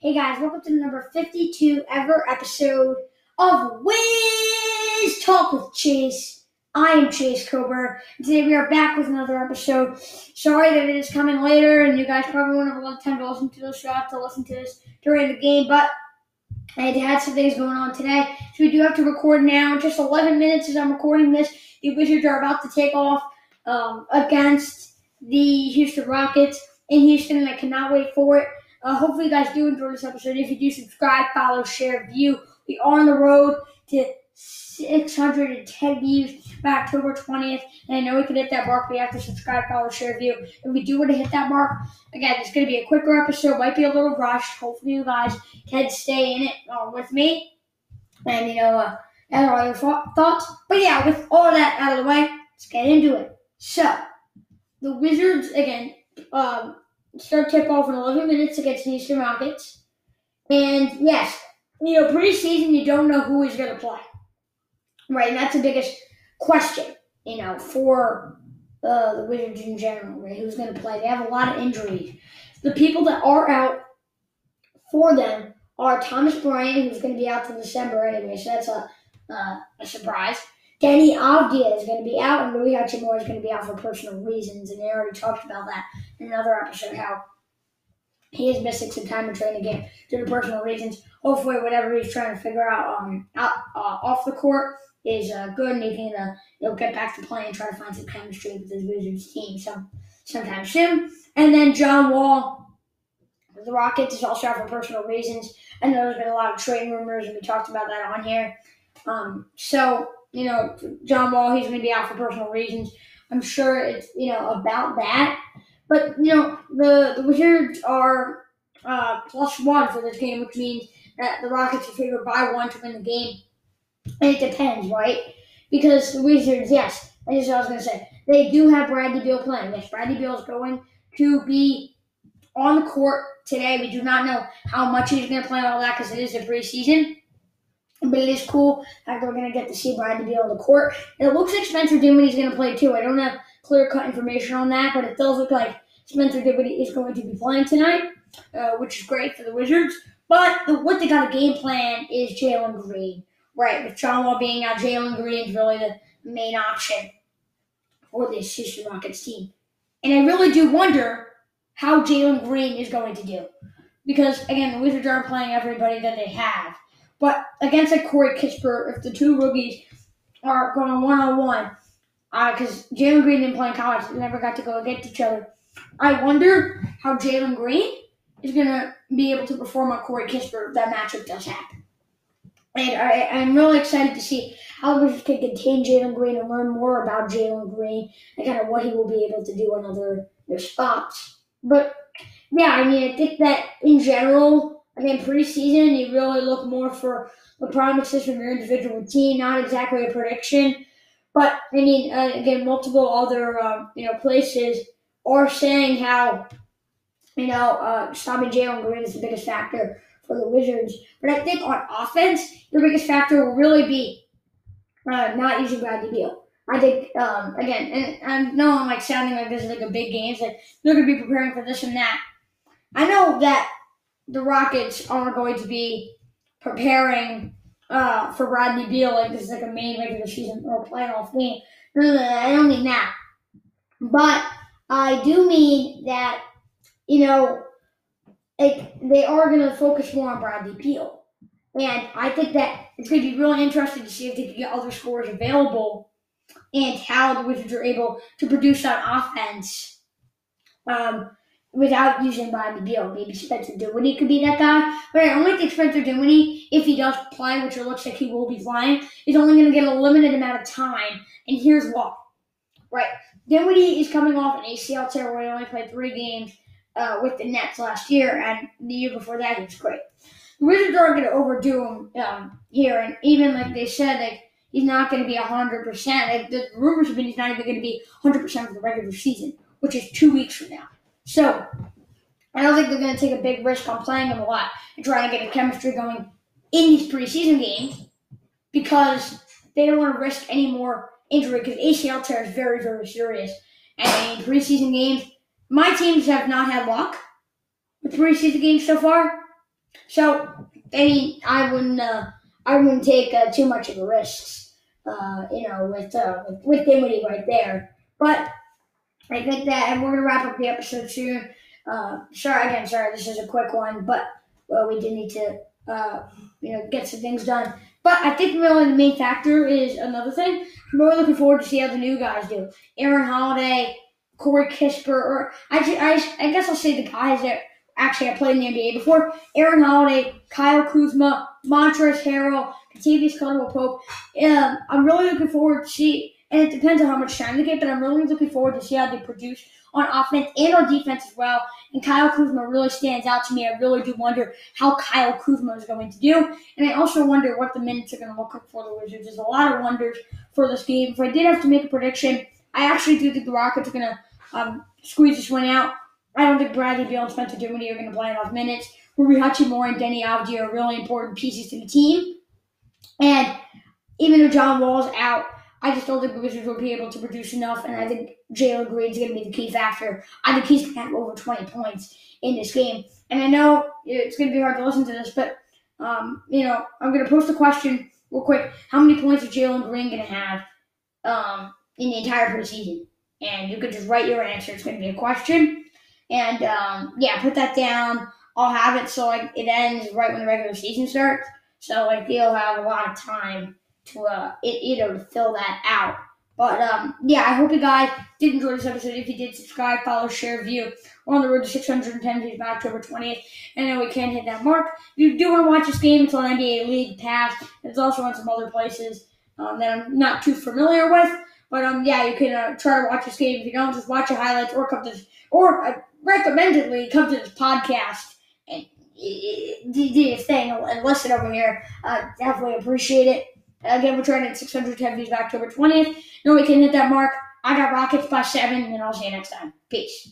Hey guys, welcome to the number 52 ever episode of Wiz Talk with Chase. I am Chase Coburn. and Today we are back with another episode. Sorry that it is coming later, and you guys probably won't have a lot of time to listen to this. You'll have to listen to this during the game, but I had some things going on today, so we do have to record now. Just 11 minutes as I'm recording this, the Wizards are about to take off um, against the Houston Rockets in Houston, and I cannot wait for it. Uh, hopefully, you guys do enjoy this episode. If you do, subscribe, follow, share, view. We are on the road to 610 views by October 20th. And I know we can hit that mark. We have to subscribe, follow, share, view. If we do want to hit that mark, again, it's going to be a quicker episode. Might be a little rushed. Hopefully, you guys can stay in it uh, with me. And, you know, uh, that's all your thoughts. But yeah, with all that out of the way, let's get into it. So, the Wizards, again, um, start tip off in 11 minutes against the Houston Rockets. And yes, you know, preseason, you don't know who is going to play. Right, and that's the biggest question, you know, for uh, the Wizards in general, right? Who's going to play? They have a lot of injuries. The people that are out for them are Thomas Bryant, who's going to be out till December anyway, so that's a, uh, a surprise. Deni Avdija is going to be out, and Rui Hachimura is going to be out for personal reasons, and they already talked about that in another episode, how he is missing some time in training game due to personal reasons. Hopefully, whatever he's trying to figure out um, out uh, off the court is uh, good, and he can uh, he'll get back to playing and try to find some chemistry with his Wizards team some sometime soon. And then John Wall, the Rockets, is also out for personal reasons. I know there's been a lot of trade rumors, and we talked about that on here. Um, so you know, John Wall, he's going to be out for personal reasons. I'm sure it's, you know, about that. But, you know, the, the Wizards are uh, plus one for this game, which means that the Rockets are favored by one to win the game. And it depends, right? Because the Wizards, yes, that's what I was going to say. They do have Bradley Beal playing. Yes, Bradley Beal is going to be on the court today. We do not know how much he's going to play all that because it is a preseason. But it is cool that we're going to get to see Bradley Beal on the court. And it looks like Spencer Dinwiddie's going to play too. I don't have clear cut information on that, but it does look like Spencer Dinwiddie is going to be playing tonight, uh, which is great for the Wizards. But the, what they got a game plan is Jalen Green. Right, with John Wall being out, Jalen Green is really the main option for this Houston Rockets team. And I really do wonder how Jalen Green is going to do. Because, again, the Wizards aren't playing everybody that they have. But against like Corey Kispert, if the two rookies are going one on uh, one, because Jalen Green didn't play in college, they never got to go against each other. I wonder how Jalen Green is going to be able to perform on Corey Kispert if that matchup does happen. And I, I'm really excited to see how Wizards can contain Jalen Green and learn more about Jalen Green and kind of what he will be able to do other, other spots. But yeah, I mean, I think that in general, Again, preseason, you really look more for the promises from your individual team, not exactly a prediction. But I mean, uh, again, multiple other um, you know places are saying how you know uh, stopping Jalen Green is the biggest factor for the Wizards. But I think on offense, the biggest factor will really be uh, not using Bradley Beal. I think um, again, and I know I'm like sounding like this is like a big game, it's like they're gonna be preparing for this and that. I know that the Rockets are going to be preparing uh, for Bradley Beal like this is like a main regular season or playoff game. I don't mean that. But I do mean that, you know, like they are going to focus more on Bradley Beal. And I think that it's going to be really interesting to see if they can get other scores available and how the Wizards are able to produce on offense. Um, without using Bradley Beal. Maybe Spencer Dinwiddie could be that guy. But I only think Spencer Dinwiddie, if he does play, which it looks like he will be playing, is only going to get a limited amount of time. And here's why. Right. Dinwiddie is coming off an ACL tear where he only played three games uh, with the Nets last year, and the year before that he was great. The Wizards aren't going to overdo him um, here, and even like they said, like he's not going to be hundred percent. Like, the rumors have been he's not even going to be hundred percent for the regular season, which is two weeks from now. So, I don't think they're going to take a big risk on playing him a lot and trying to get a chemistry going in these preseason games because they don't want to risk any more injury because ACL tear is very, very serious. And in preseason games, my teams have not had luck with preseason games so far. So, I mean, I wouldn't, uh, I wouldn't take uh, too much of a risk, uh, you know, with uh, with Dinwiddie right there. But I think that, and we're gonna wrap up the episode soon. Uh, sorry again, sorry, this is a quick one, but well, we did need to, uh, you know, get some things done. But I think really the main factor is another thing. I'm really looking forward to see how the new guys do. Aaron Holiday, Corey Kispert, or I, I, I guess I'll say the guys that actually I played in the NBA before. Aaron Holiday, Kyle Kuzma, Montrezl Harrell, Kentavious Caldwell Pope. Um, I'm really looking forward to see, and it depends on how much time they get, but I'm really looking forward to see how they produce on offense and on defense as well. And Kyle Kuzma really stands out to me. I really do wonder how Kyle Kuzma is going to do. And I also wonder what the minutes are going to look like for the Wizards. There's a lot of wonders for this game. If I did have to make a prediction, I actually do think the Rockets are going to um, squeeze this one out. I don't think Bradley Beal and Spencer Dinwiddie are going to play enough minutes. Rui Hachimura and Deni Avdija are really important pieces to the team. And even though John Wall's out, I just don't think the Wizards will be able to produce enough, and I think Jalen Green's going to be the key factor. I think he's going to have over 20 points in this game. And I know it's going to be hard to listen to this, but, um, you know, I'm going to post a question real quick. How many points is Jalen Green going to have um, in the entire preseason? And you could just write your answer. It's going to be a question. And, um, yeah, put that down. I'll have it so like it ends right when the regular season starts. So like you'll have a lot of time to uh, it, you know, to fill that out. But um, yeah, I hope you guys did enjoy this episode. If you did, subscribe, follow, share, view. We're on the road to 610 views by October 20th. And then we can't hit that mark. If you do want to watch this game, it's on NBA League Pass. It's also on some other places um, that I'm not too familiar with. But um, yeah, you can uh, try to watch this game. If you don't, just watch the highlights or come to this, or uh, recommendedly come to this podcast and uh, do your thing and listen over here. Uh, definitely appreciate it. Again, we're trying to hit 610 views by October 20th. No, we can hit that mark. I got Rockets by seven, and I'll see you next time. Peace.